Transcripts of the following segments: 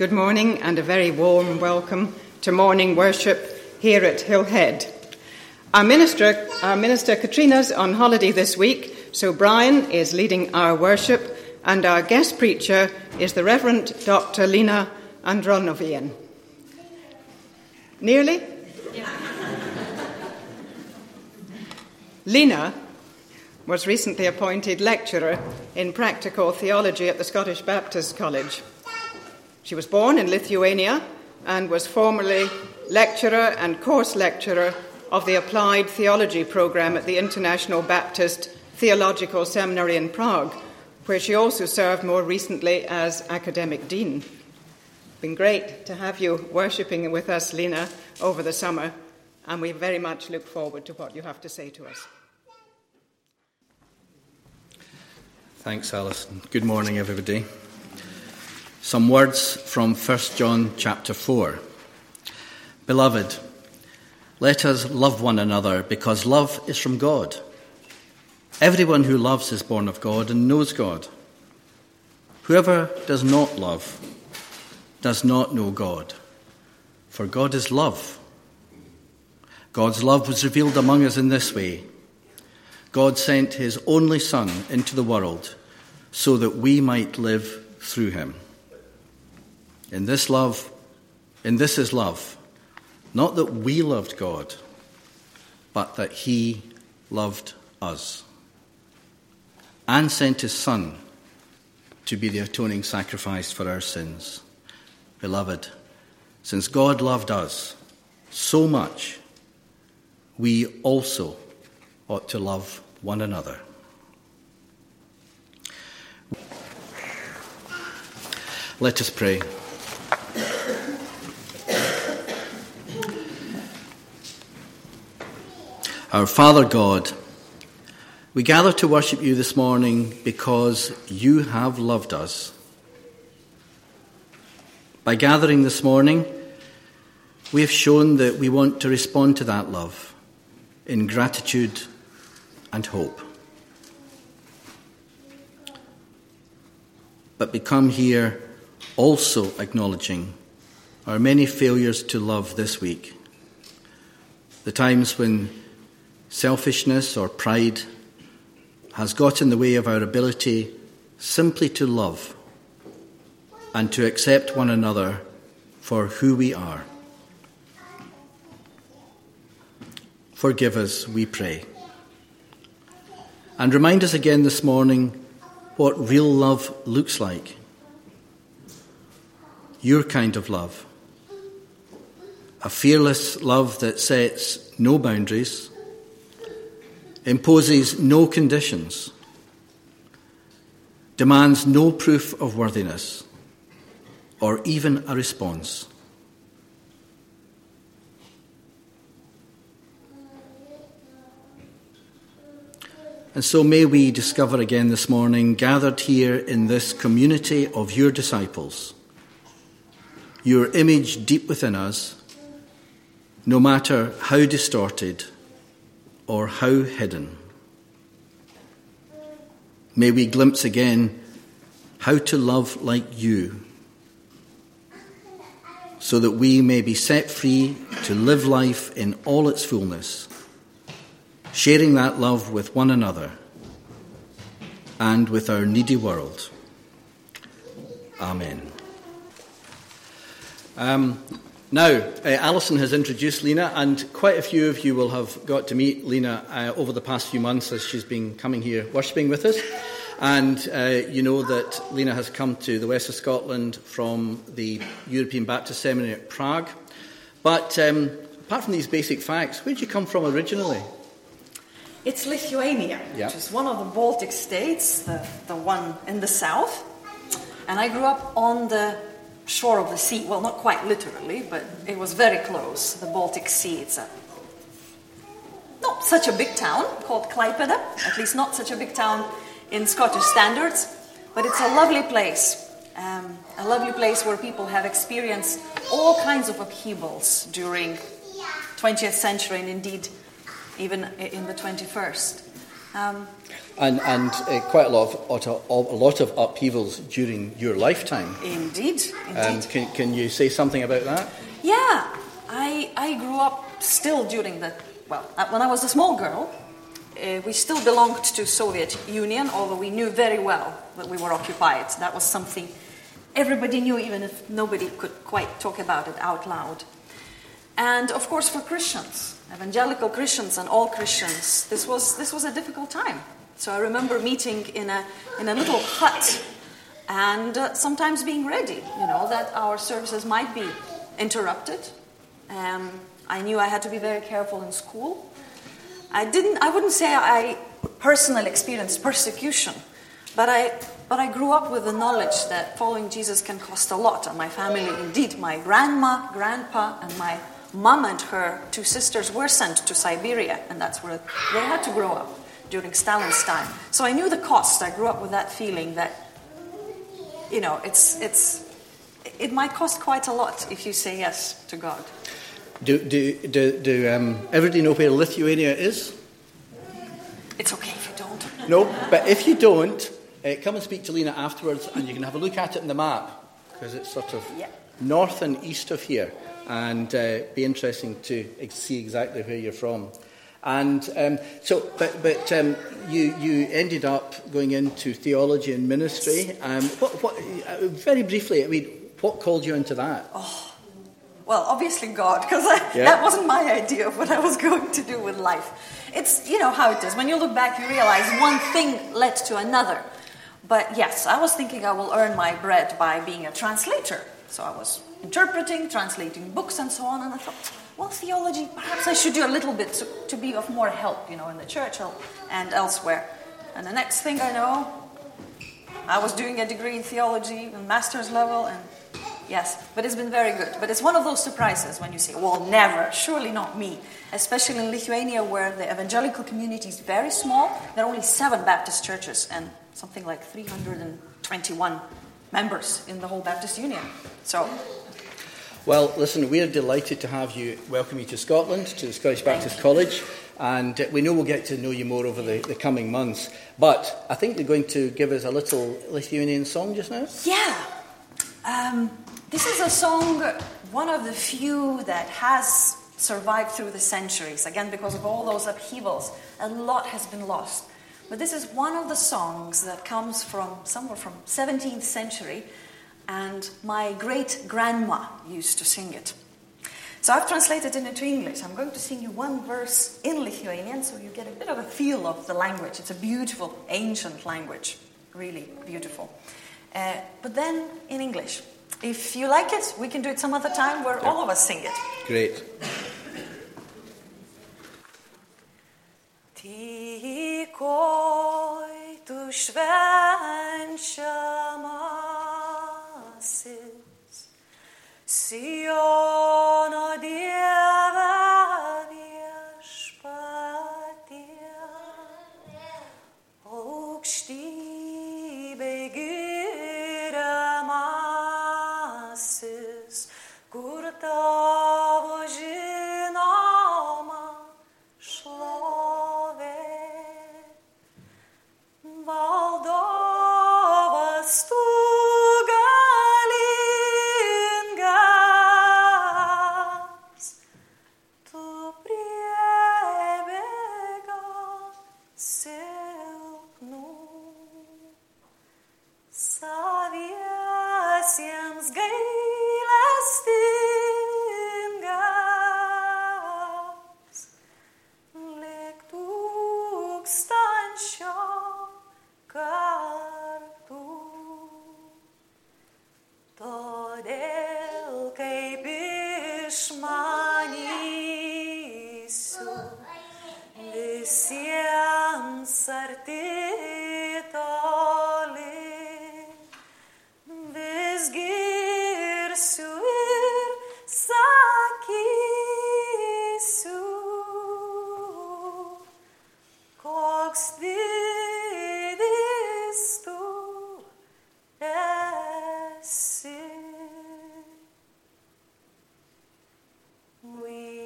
Good morning and a very warm welcome to morning worship here at Hillhead. Our minister, our minister Katrina's on holiday this week, so Brian is leading our worship, and our guest preacher is the Reverend Dr. Lina Andronovienė. Nearly? Yeah. Lina was recently appointed lecturer in practical theology at the Scottish Baptist College. She was born in Lithuania and was formerly lecturer and course lecturer of the Applied Theology program at the International Baptist Theological Seminary in Prague, where she also served more recently as academic dean. Been great to have you worshipping with us, Lina, over the summer, and we very much look forward to what you have to say to us. Thanks, Alison. Good morning, everybody. Some words from 1 John chapter 4. Beloved, let us love one another because love is from God. Everyone who loves is born of God and knows God. Whoever does not love does not know God, for God is love. God's love was revealed among us in this way God sent his only Son into the world so that we might live through him. In this love, in this is love, not that we loved God, but that He loved us and sent His Son to be the atoning sacrifice for our sins. Beloved, since God loved us so much, we also ought to love one another. Let us pray. Our Father God, we gather to worship you this morning because you have loved us. By gathering this morning, we have shown that we want to respond to that love in gratitude and hope. But we come here also acknowledging our many failures to love this week. The times when Selfishness or pride has got in the way of our ability simply to love and to accept one another for who we are. Forgive us, we pray. And remind us again this morning what real love looks like. Your kind of love. A fearless love that sets no boundaries imposes no conditions, demands no proof of worthiness, or even a response. And so may we discover again this morning, gathered here in this community of your disciples, your image deep within us, no matter how distorted or how hidden. May we glimpse again how to love like you, so that we may be set free to live life in all its fullness, sharing that love with one another and with our needy world. Amen. Um, now, uh, Alison has introduced Lina, and quite a few of you will have got to meet Lina uh, over the past few months as she's been coming here worshipping with us. And uh, you know that Lina has come to the west of Scotland from the European Baptist Seminary at Prague. But um, apart from these basic facts, where did you come from originally? It's Lithuania, yeah. which is one of the Baltic states, the, the one in the south. And I grew up on the shore of the sea. Well, not quite literally, but it was very close. The Baltic Sea. It's not such a big town called Klaipeda, at least not such a big town in Scottish standards, but it's a lovely place. Um, a lovely place where people have experienced all kinds of upheavals during 20th century and indeed even in the 21st. Um, and and uh, quite a lot, of, a lot of upheavals during your lifetime. Indeed. Um, indeed. Um, can, can you say something about that? Yeah, I, I grew up still during the, well, uh, when I was a small girl, uh, we still belonged to Soviet Union, although we knew very well that we were occupied. That was something everybody knew, even if nobody could quite talk about it out loud. And of course, for Christians, evangelical Christians and all Christians, this was, this was a difficult time. So I remember meeting in a, in a little hut and uh, sometimes being ready, you know, that our services might be interrupted. Um, I knew I had to be very careful in school. I didn't, I wouldn't say I personally experienced persecution, but I, but I grew up with the knowledge that following Jesus can cost a lot. And my family, indeed, my grandma, grandpa, and my mom and her two sisters were sent to Siberia, and that's where they had to grow up during Stalin's time. So I knew the cost. I grew up with that feeling that, you know, it's, it's, it might cost quite a lot if you say yes to God. Do, do, do, do um, everybody know where Lithuania is? It's okay if you don't. No, but if you don't, uh, come and speak to Lina afterwards and you can have a look at it in the map because it's sort of yeah. north and east of here and uh, be interesting to see exactly where you're from. And um, so, but, but um, you, you ended up going into theology and ministry. Um, what, what, uh, very briefly, I mean, what called you into that? Oh, well, obviously God, because yeah. that wasn't my idea of what I was going to do with life. It's, you know, how it is. When you look back, you realize one thing led to another. But yes, I was thinking I will earn my bread by being a translator. So I was interpreting, translating books, and so on. And I thought, well, theology, perhaps I should do a little bit to, to be of more help, you know, in the church and elsewhere. And the next thing I know, I was doing a degree in theology, on master's level, and yes, but it's been very good. But it's one of those surprises when you say, well, never, surely not me. Especially in Lithuania, where the evangelical community is very small. There are only seven Baptist churches and something like 321 members in the whole Baptist Union. So well, listen, we're delighted to have you, welcome you to Scotland, to the Scottish Baptist College, and we know we'll get to know you more over the, the coming months. But I think you're going to give us a little Lithuanian song just now? Yeah. Um, this is a song, one of the few that has survived through the centuries. Again, because of all those upheavals, a lot has been lost. But this is one of the songs that comes from somewhere from 17th century and my great grandma used to sing it. So I've translated it into English. I'm going to sing you one verse in Lithuanian so you get a bit of a feel of the language. It's a beautiful, ancient language, really beautiful. Uh, but then in English. If you like it, we can do it some other time where all of us sing it. Great. Tikoj tu švenčiama Siono Dieve viešpatie,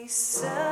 celebrate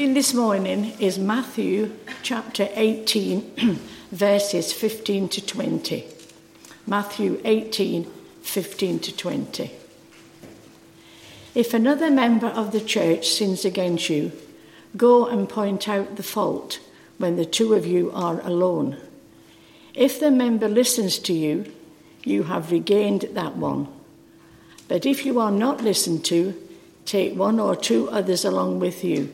reading this morning is Matthew chapter 18, verses 15 to 20. Matthew 18, 15 to 20. If another member of the church sins against you, go and point out the fault when the two of you are alone. If the member listens to you, you have regained that one. But if you are not listened to, take one or two others along with you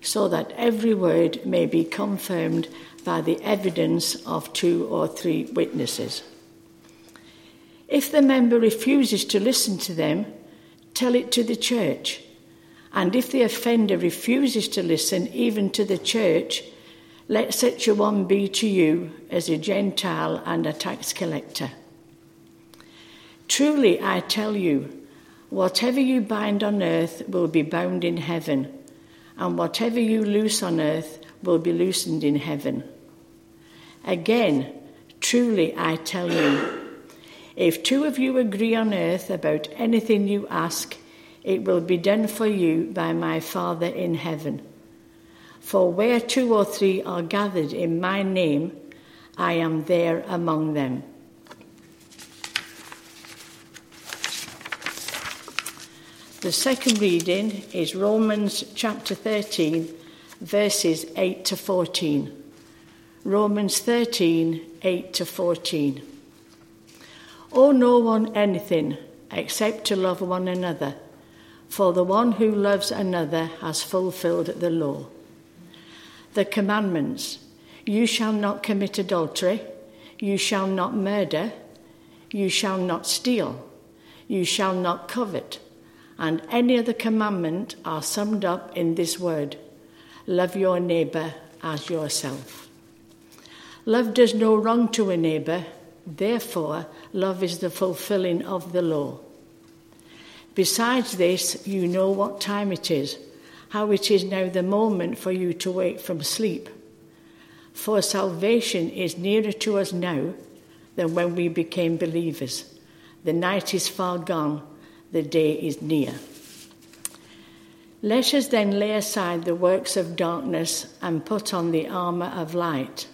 so that every word may be confirmed by the evidence of two or three witnesses. If the member refuses to listen to them, tell it to the church. And if the offender refuses to listen even to the church, let such a one be to you as a Gentile and a tax collector. Truly, I tell you, whatever you bind on earth will be bound in heaven and whatever you loose on earth will be loosened in heaven. Again, truly I tell you, if two of you agree on earth about anything you ask, it will be done for you by my Father in heaven. For where two or three are gathered in my name, I am there among them. The second reading is Romans chapter 13, verses 8 to 14. Romans 13, 8 to 14. Owe no one anything except to love one another, for the one who loves another has fulfilled the law. The commandments you shall not commit adultery, you shall not murder, you shall not steal, you shall not covet and any other commandment are summed up in this word love your neighbour as yourself. Love does no wrong to a neighbour, therefore, love is the fulfilling of the law. Besides this, you know what time it is, how it is now the moment for you to wake from sleep. For salvation is nearer to us now than when we became believers. The night is far gone the day is near. Let us then lay aside the works of darkness and put on the armour of light.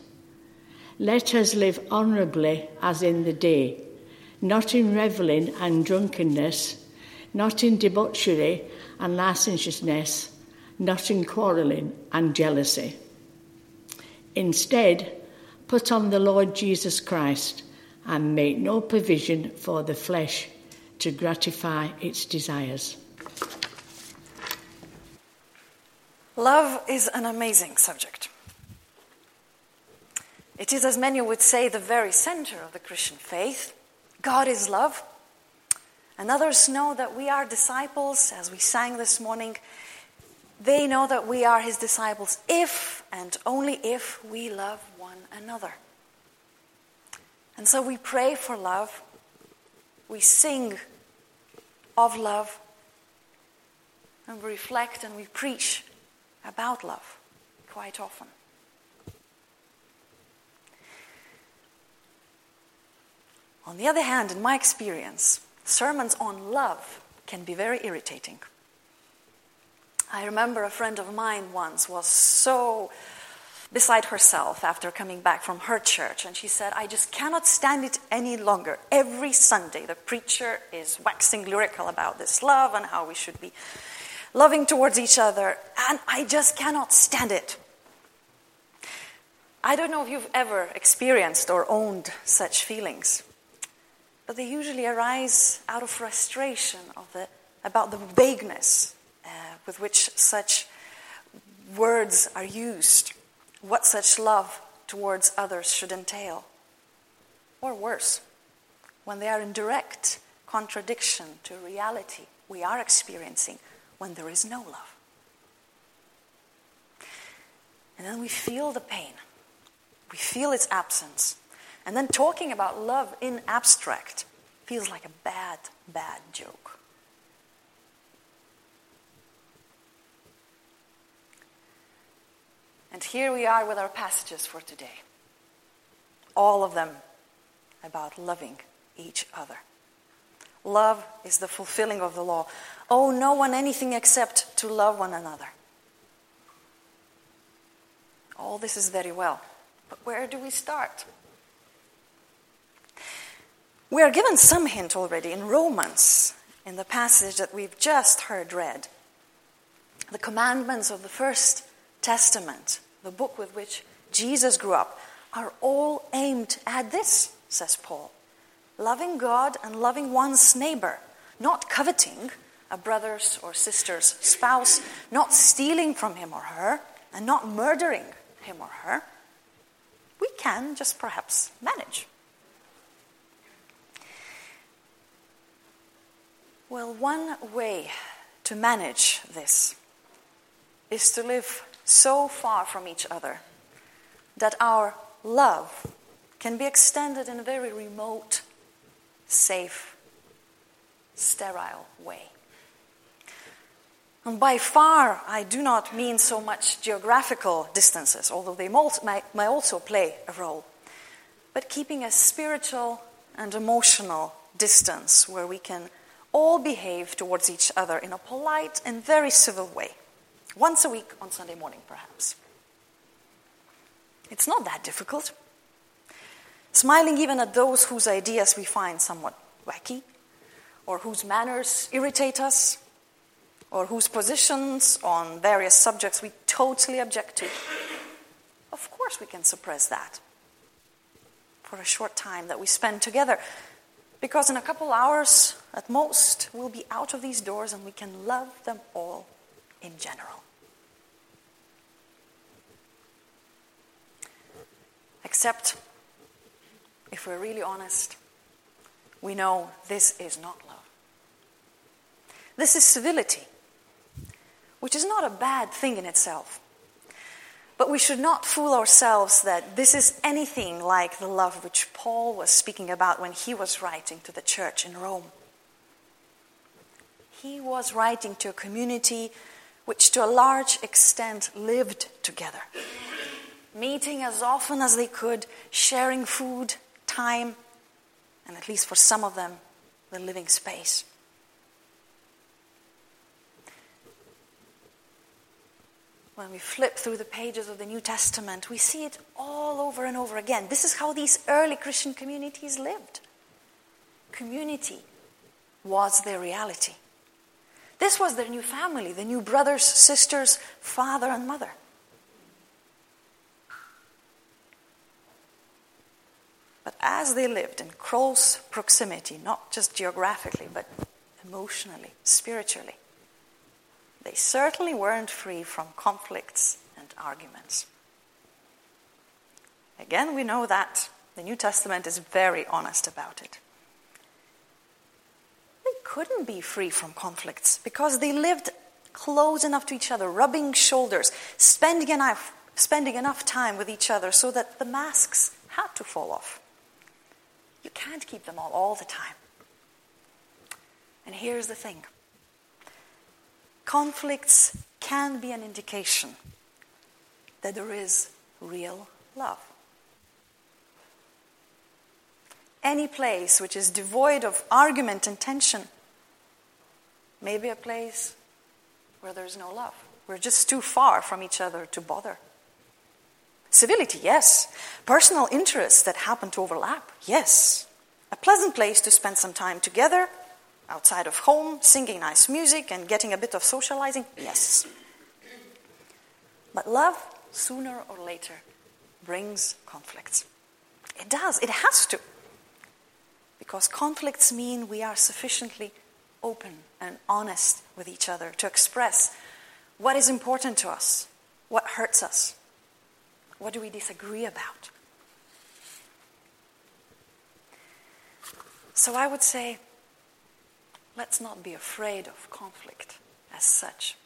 Let us live honourably as in the day, not in revelling and drunkenness, not in debauchery and licentiousness, not in quarrelling and jealousy. Instead, put on the Lord Jesus Christ and make no provision for the flesh to gratify its desires. Love is an amazing subject. It is, as many would say, the very center of the Christian faith. God is love. And others know that we are disciples, as we sang this morning. They know that we are his disciples if and only if we love one another. And so we pray for love, we sing of love, and we reflect and we preach about love quite often. On the other hand, in my experience, sermons on love can be very irritating. I remember a friend of mine once was so beside herself after coming back from her church, and she said, I just cannot stand it any longer. Every Sunday, the preacher is waxing lyrical about this love and how we should be loving towards each other, and I just cannot stand it. I don't know if you've ever experienced or owned such feelings but they usually arise out of frustration of the, about the vagueness uh, with which such words are used, what such love towards others should entail. Or worse, when they are in direct contradiction to reality we are experiencing when there is no love. And then we feel the pain, we feel its absence. And then talking about love in abstract feels like a bad, bad joke. And here we are with our passages for today. All of them about loving each other. Love is the fulfilling of the law. Owe no one anything except to love one another. All this is very well, but where do we start? We are given some hint already in Romans, in the passage that we've just heard read. The commandments of the First Testament, the book with which Jesus grew up, are all aimed at this, says Paul loving God and loving one's neighbor, not coveting a brother's or sister's spouse, not stealing from him or her, and not murdering him or her. We can just perhaps manage. Well, one way to manage this is to live so far from each other that our love can be extended in a very remote, safe, sterile way. And by far, I do not mean so much geographical distances, although they may, also play a role, but keeping a spiritual and emotional distance where we can all behave towards each other in a polite and very civil way. Once a week on Sunday morning, perhaps. It's not that difficult. Smiling even at those whose ideas we find somewhat wacky, or whose manners irritate us, or whose positions on various subjects we totally object to. Of course, we can suppress that for a short time that we spend together because in a couple hours, at most, we'll be out of these doors and we can love them all in general. Except, if we're really honest, we know this is not love. This is civility, which is not a bad thing in itself. But we should not fool ourselves that this is anything like the love which Paul was speaking about when he was writing to the church in Rome. He was writing to a community which, to a large extent, lived together, meeting as often as they could, sharing food, time, and at least for some of them, the living space. when we flip through the pages of the New Testament, we see it all over and over again. This is how these early Christian communities lived. Community was their reality. This was their new family, the new brothers, sisters, father, and mother. But as they lived in close proximity, not just geographically, but emotionally, spiritually, they certainly weren't free from conflicts and arguments. Again, we know that the New Testament is very honest about it. They couldn't be free from conflicts because they lived close enough to each other, rubbing shoulders, spending enough, spending enough time with each other so that the masks had to fall off. You can't keep them all all the time. And here's the thing conflicts can be an indication that there is real love. Any place which is devoid of argument and tension may be a place where there's no love. We're just too far from each other to bother. Civility, yes. Personal interests that happen to overlap, yes. A pleasant place to spend some time together, outside of home, singing nice music and getting a bit of socializing, yes. But love, sooner or later, brings conflicts. It does, it has to. Because conflicts mean we are sufficiently open and honest with each other to express what is important to us, what hurts us, what do we disagree about. So I would say, let's not be afraid of conflict as such.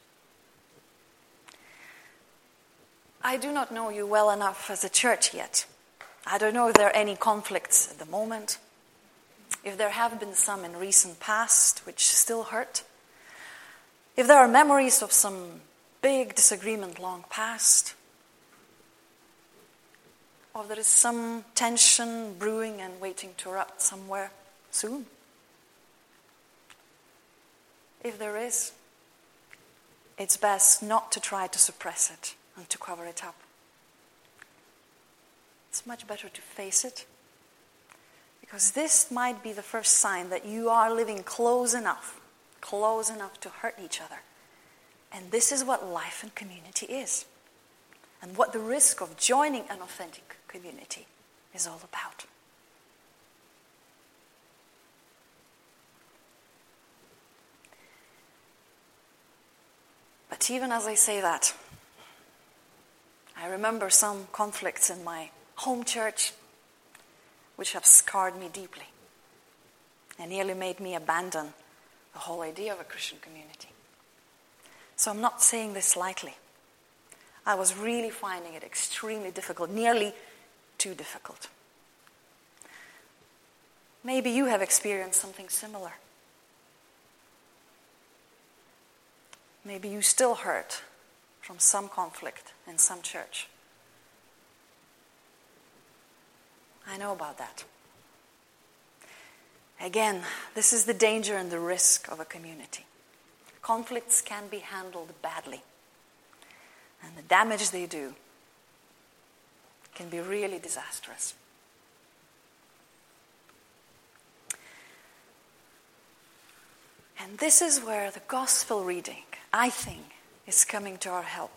I do not know you well enough as a church yet. I don't know if there are any conflicts at the moment if there have been some in recent past which still hurt, if there are memories of some big disagreement long past, or there is some tension brewing and waiting to erupt somewhere soon. If there is, it's best not to try to suppress it and to cover it up. It's much better to face it because this might be the first sign that you are living close enough, close enough to hurt each other. And this is what life and community is, and what the risk of joining an authentic community is all about. But even as I say that, I remember some conflicts in my home church which have scarred me deeply and nearly made me abandon the whole idea of a Christian community. So I'm not saying this lightly. I was really finding it extremely difficult, nearly too difficult. Maybe you have experienced something similar. Maybe you still hurt from some conflict in some church. I know about that. Again, this is the danger and the risk of a community. Conflicts can be handled badly, and the damage they do can be really disastrous. And this is where the gospel reading, I think, is coming to our help.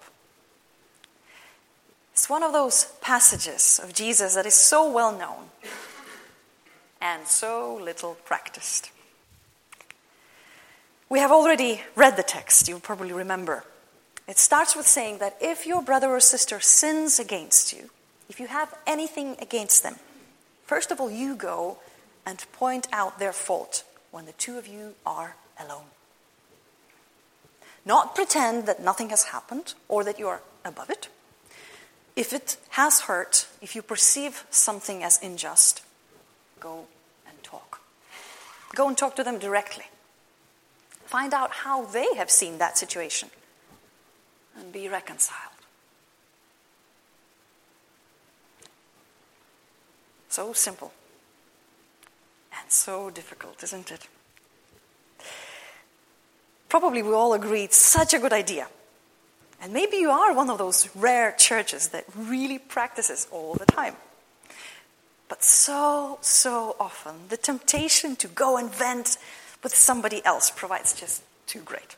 It's one of those passages of Jesus that is so well known and so little practiced. We have already read the text, you probably remember. It starts with saying that if your brother or sister sins against you, if you have anything against them, first of all, you go and point out their fault when the two of you are alone. Not pretend that nothing has happened or that you are above it. If it has hurt, if you perceive something as unjust, go and talk. Go and talk to them directly. Find out how they have seen that situation and be reconciled. So simple and so difficult, isn't it? Probably we all agree it's such a good idea. And maybe you are one of those rare churches that really practices all the time. But so, so often, the temptation to go and vent with somebody else provides just too great.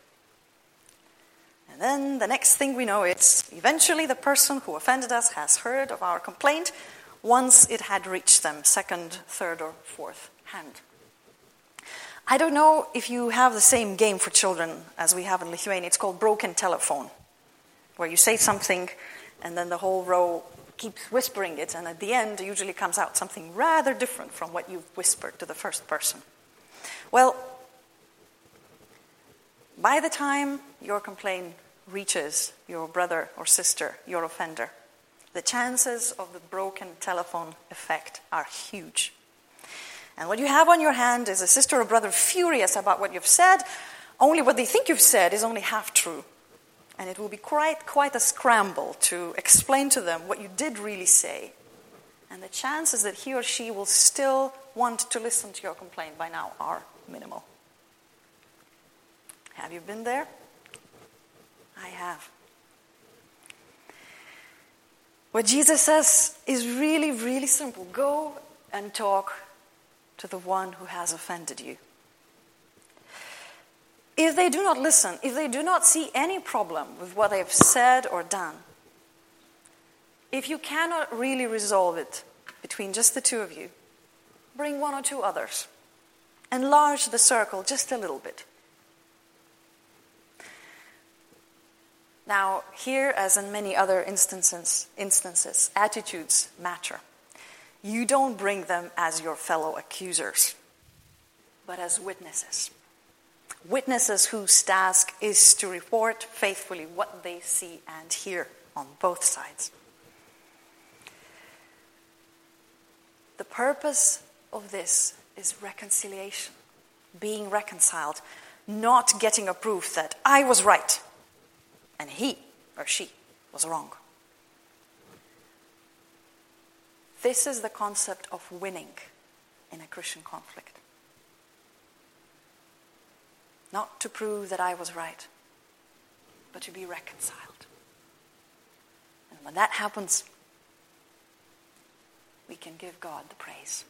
And then the next thing we know is eventually the person who offended us has heard of our complaint once it had reached them, second, third, or fourth hand. I don't know if you have the same game for children as we have in Lithuania. It's called broken telephone where you say something and then the whole row keeps whispering it, and at the end, usually comes out something rather different from what you've whispered to the first person. Well, by the time your complaint reaches your brother or sister, your offender, the chances of the broken telephone effect are huge. And what you have on your hand is a sister or brother furious about what you've said, only what they think you've said is only half true. And it will be quite, quite a scramble to explain to them what you did really say. And the chances that he or she will still want to listen to your complaint by now are minimal. Have you been there? I have. What Jesus says is really, really simple go and talk to the one who has offended you. If they do not listen, if they do not see any problem with what they have said or done, if you cannot really resolve it between just the two of you, bring one or two others. Enlarge the circle just a little bit. Now, here, as in many other instances, instances, attitudes matter. You don't bring them as your fellow accusers, but as witnesses. Witnesses whose task is to report faithfully what they see and hear on both sides. The purpose of this is reconciliation, being reconciled, not getting a proof that I was right and he or she was wrong. This is the concept of winning in a Christian conflict. Not to prove that I was right, but to be reconciled. And when that happens, we can give God the praise.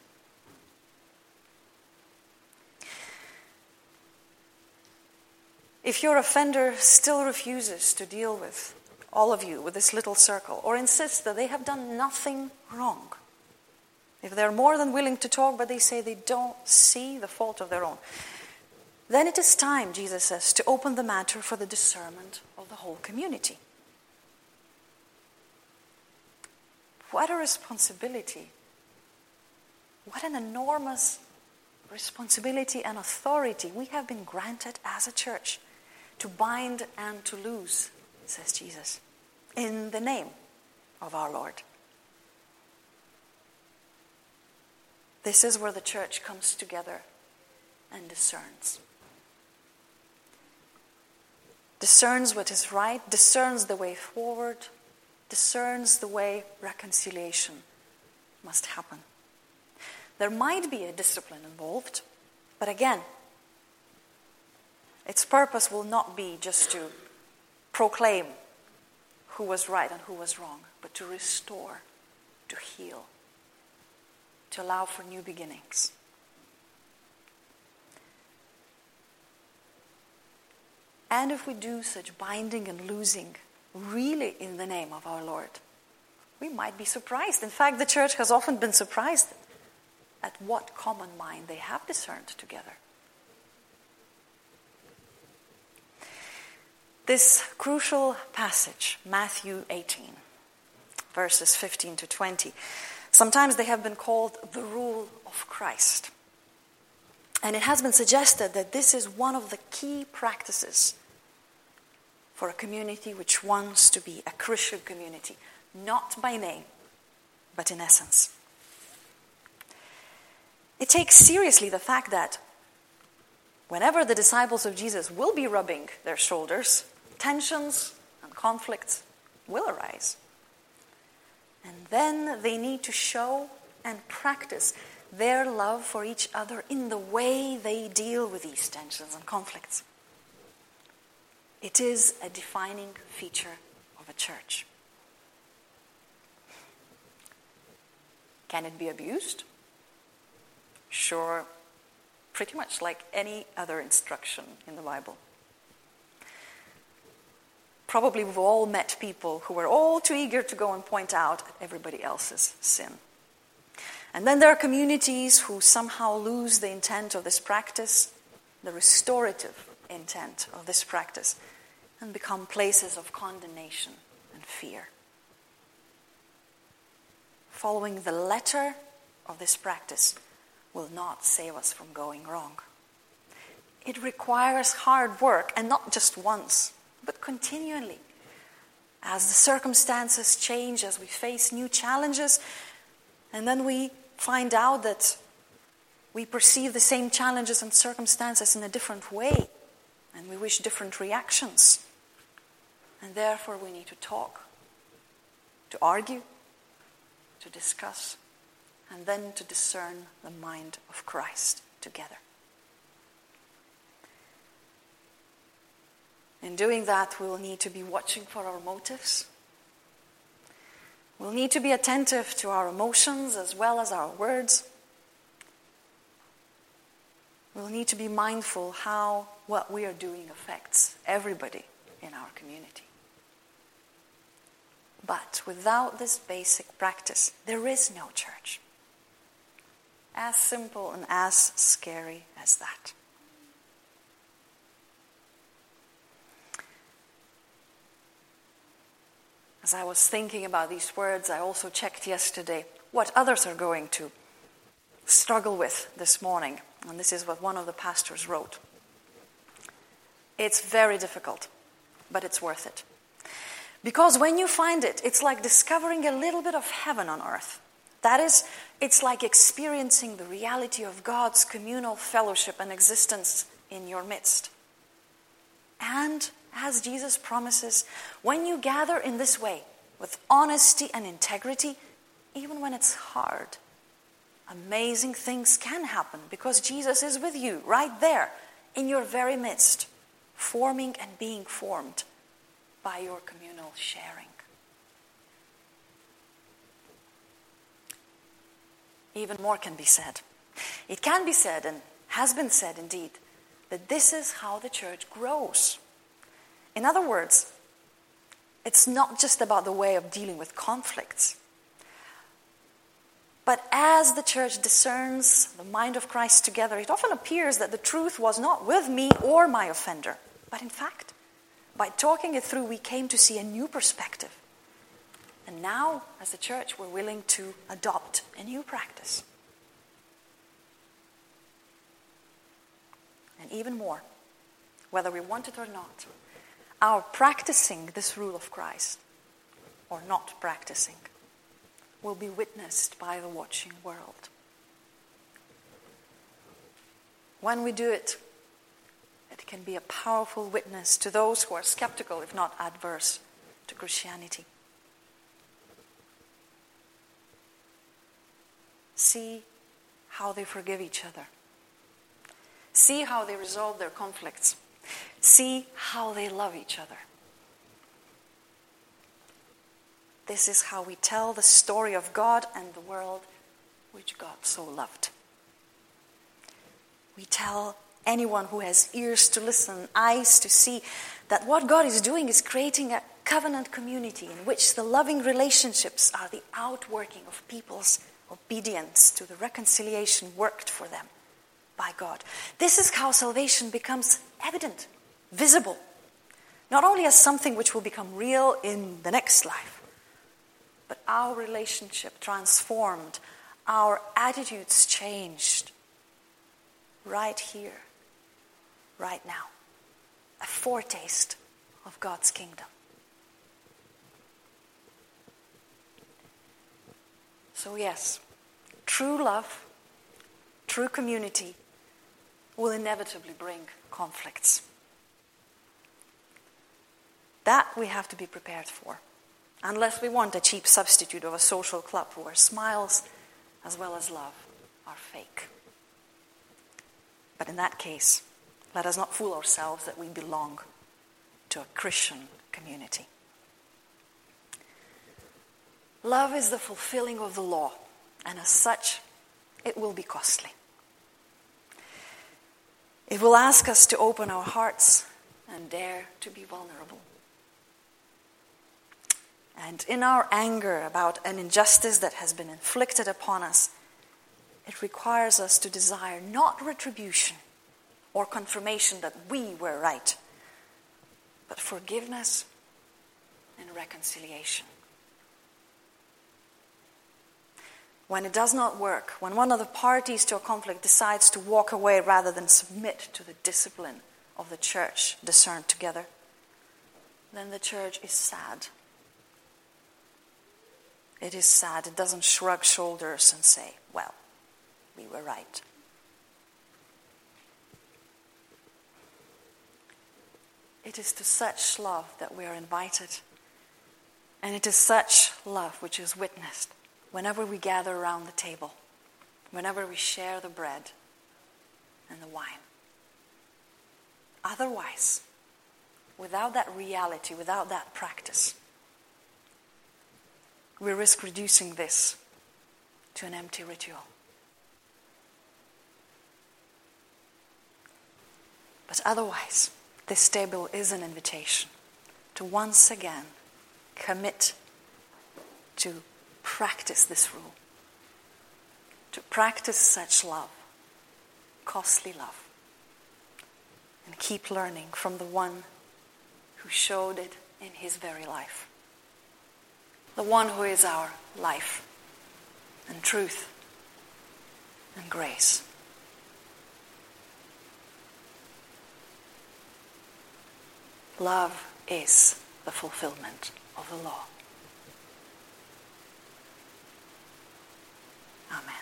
If your offender still refuses to deal with all of you with this little circle or insists that they have done nothing wrong, if they're more than willing to talk but they say they don't see the fault of their own, then it is time, Jesus says, to open the matter for the discernment of the whole community. What a responsibility. What an enormous responsibility and authority we have been granted as a church to bind and to loose, says Jesus, in the name of our Lord. This is where the church comes together and discerns. Discerns what is right, discerns the way forward, discerns the way reconciliation must happen. There might be a discipline involved, but again, its purpose will not be just to proclaim who was right and who was wrong, but to restore, to heal, to allow for new beginnings. And if we do such binding and loosing really in the name of our Lord, we might be surprised. In fact, the church has often been surprised at what common mind they have discerned together. This crucial passage, Matthew 18, verses 15 to 20, sometimes they have been called the rule of Christ. And it has been suggested that this is one of the key practices for a community which wants to be a Christian community, not by name, but in essence. It takes seriously the fact that whenever the disciples of Jesus will be rubbing their shoulders tensions and conflicts will arise. And then they need to show and practice their love for each other in the way they deal with these tensions and conflicts. It is a defining feature of a church. Can it be abused? Sure, pretty much like any other instruction in the Bible. Probably we've all met people who were all too eager to go and point out everybody else's sin. And then there are communities who somehow lose the intent of this practice, the restorative intent of this practice, and become places of condemnation and fear. Following the letter of this practice will not save us from going wrong. It requires hard work, and not just once, but continually. As the circumstances change, as we face new challenges, and then we find out that we perceive the same challenges and circumstances in a different way, and we wish different reactions. And therefore, we need to talk, to argue, to discuss, and then to discern the mind of Christ together. In doing that, we'll need to be watching for our motives. We'll need to be attentive to our emotions as well as our words. We'll need to be mindful how what we are doing affects everybody in our community. But without this basic practice, there is no church. As simple and as scary as that. As I was thinking about these words, I also checked yesterday what others are going to struggle with this morning. And this is what one of the pastors wrote. It's very difficult, but it's worth it. Because when you find it, it's like discovering a little bit of heaven on earth. That is, it's like experiencing the reality of God's communal fellowship and existence in your midst. And as Jesus promises, when you gather in this way, with honesty and integrity, even when it's hard, amazing things can happen because Jesus is with you right there in your very midst, forming and being formed by your communal sharing. Even more can be said. It can be said, and has been said indeed, that this is how the church grows. In other words, it's not just about the way of dealing with conflicts. But as the church discerns the mind of Christ together, it often appears that the truth was not with me or my offender, but in fact, by talking it through, we came to see a new perspective. And now, as a church, we're willing to adopt a new practice. And even more, whether we want it or not, our practicing this rule of Christ or not practicing will be witnessed by the watching world. When we do it, it can be a powerful witness to those who are skeptical, if not adverse, to Christianity. See how they forgive each other. See how they resolve their conflicts. See how they love each other. This is how we tell the story of God and the world which God so loved. We tell anyone who has ears to listen, eyes to see, that what God is doing is creating a covenant community in which the loving relationships are the outworking of people's obedience to the reconciliation worked for them by God. This is how salvation becomes evident visible, not only as something which will become real in the next life, but our relationship transformed, our attitudes changed right here, right now. A foretaste of God's kingdom. So, yes, true love, true community will inevitably bring conflicts. That we have to be prepared for, unless we want a cheap substitute of a social club where smiles as well as love are fake. But in that case, let us not fool ourselves that we belong to a Christian community. Love is the fulfilling of the law, and as such, it will be costly. It will ask us to open our hearts and dare to be vulnerable. And in our anger about an injustice that has been inflicted upon us, it requires us to desire not retribution or confirmation that we were right, but forgiveness and reconciliation. when it does not work, when one of the parties to a conflict decides to walk away rather than submit to the discipline of the church discerned together, then the church is sad. It is sad. It doesn't shrug shoulders and say, well, we were right. It is to such love that we are invited. And it is such love which is witnessed whenever we gather around the table, whenever we share the bread and the wine. Otherwise, without that reality, without that practice, we risk reducing this to an empty ritual. But otherwise, this table is an invitation to once again commit to practice this rule, to practice such love, costly love, and keep learning from the one who showed it in his very life, the one who is our life and truth and grace. Love is the fulfillment of the law. Amen.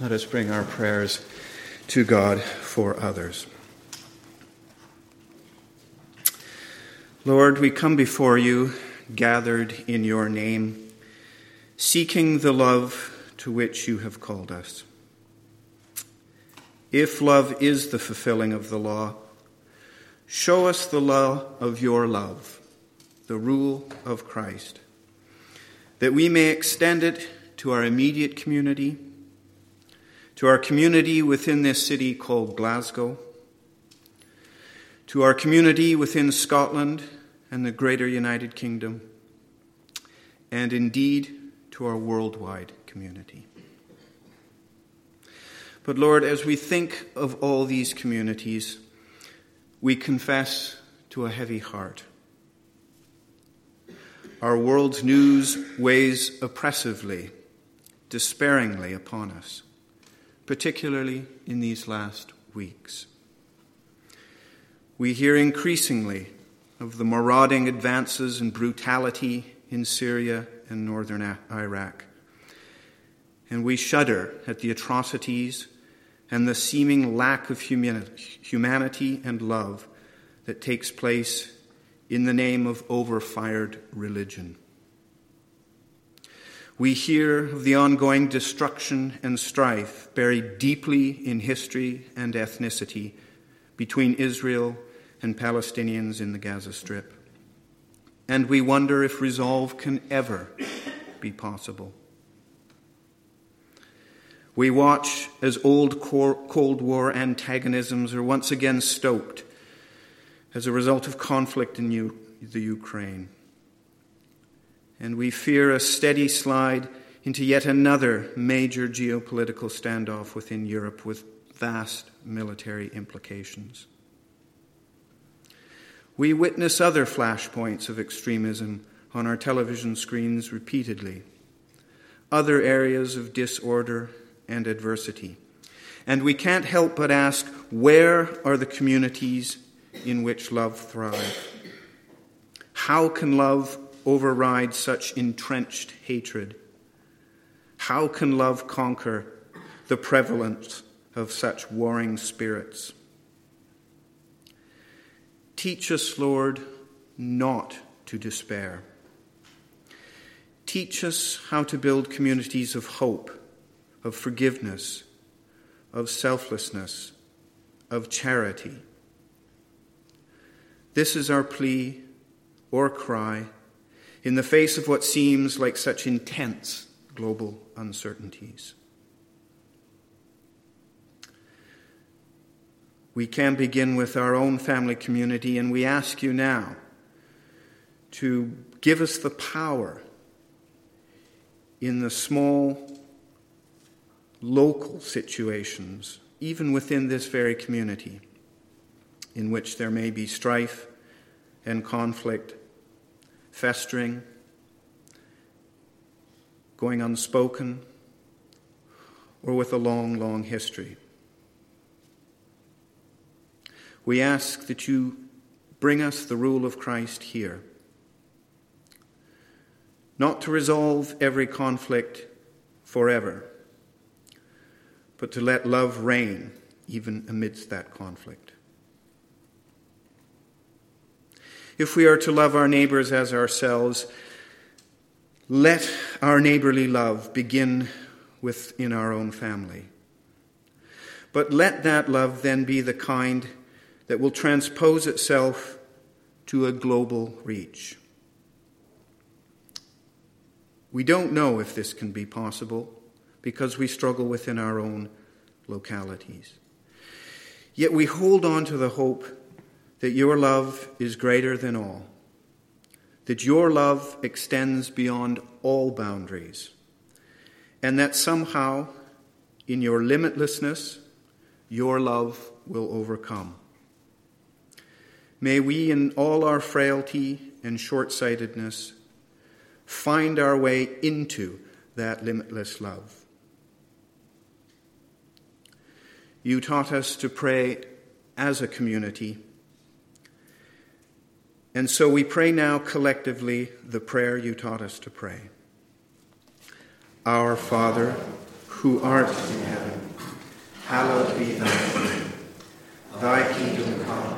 Let us bring our prayers to God for others. Lord, we come before you gathered in your name, seeking the love to which you have called us. If love is the fulfilling of the law, show us the law of your love, the rule of Christ, that we may extend it to our immediate community, to our community within this city called Glasgow, to our community within Scotland and the greater United Kingdom, and indeed to our worldwide community. But Lord, as we think of all these communities, we confess to a heavy heart. Our world's news weighs oppressively, despairingly upon us, particularly in these last weeks. We hear increasingly of the marauding advances and brutality in Syria and northern Iraq and we shudder at the atrocities and the seeming lack of humanity and love that takes place in the name of overfired religion. We hear of the ongoing destruction and strife buried deeply in history and ethnicity between Israel and Palestinians in the Gaza Strip. And we wonder if resolve can ever be possible. We watch as old Cold War antagonisms are once again stoked as a result of conflict in the Ukraine. And we fear a steady slide into yet another major geopolitical standoff within Europe with vast military implications. We witness other flashpoints of extremism on our television screens repeatedly, other areas of disorder and adversity. And we can't help but ask where are the communities in which love thrives? How can love override such entrenched hatred? How can love conquer the prevalence of such warring spirits? Teach us, Lord, not to despair. Teach us how to build communities of hope of forgiveness, of selflessness, of charity. This is our plea or cry in the face of what seems like such intense global uncertainties. We can begin with our own family community, and we ask you now to give us the power in the small local situations, even within this very community, in which there may be strife and conflict, festering, going unspoken, or with a long, long history. We ask that you bring us the rule of Christ here, not to resolve every conflict forever, but to let love reign even amidst that conflict. If we are to love our neighbors as ourselves, let our neighborly love begin within our own family. But let that love then be the kind that will transpose itself to a global reach. We don't know if this can be possible because we struggle within our own localities. Yet we hold on to the hope that your love is greater than all, that your love extends beyond all boundaries, and that somehow, in your limitlessness, your love will overcome. May we, in all our frailty and short sightedness, find our way into that limitless love. You taught us to pray as a community and so we pray now collectively the prayer you taught us to pray. Our Father, who art in heaven, hallowed be thy name. Thy kingdom come,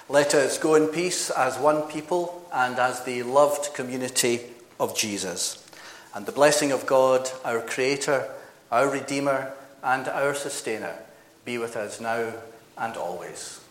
Let us go in peace as one people and as the loved community of Jesus. And the blessing of God, our Creator, our Redeemer, and our Sustainer, be with us now and always.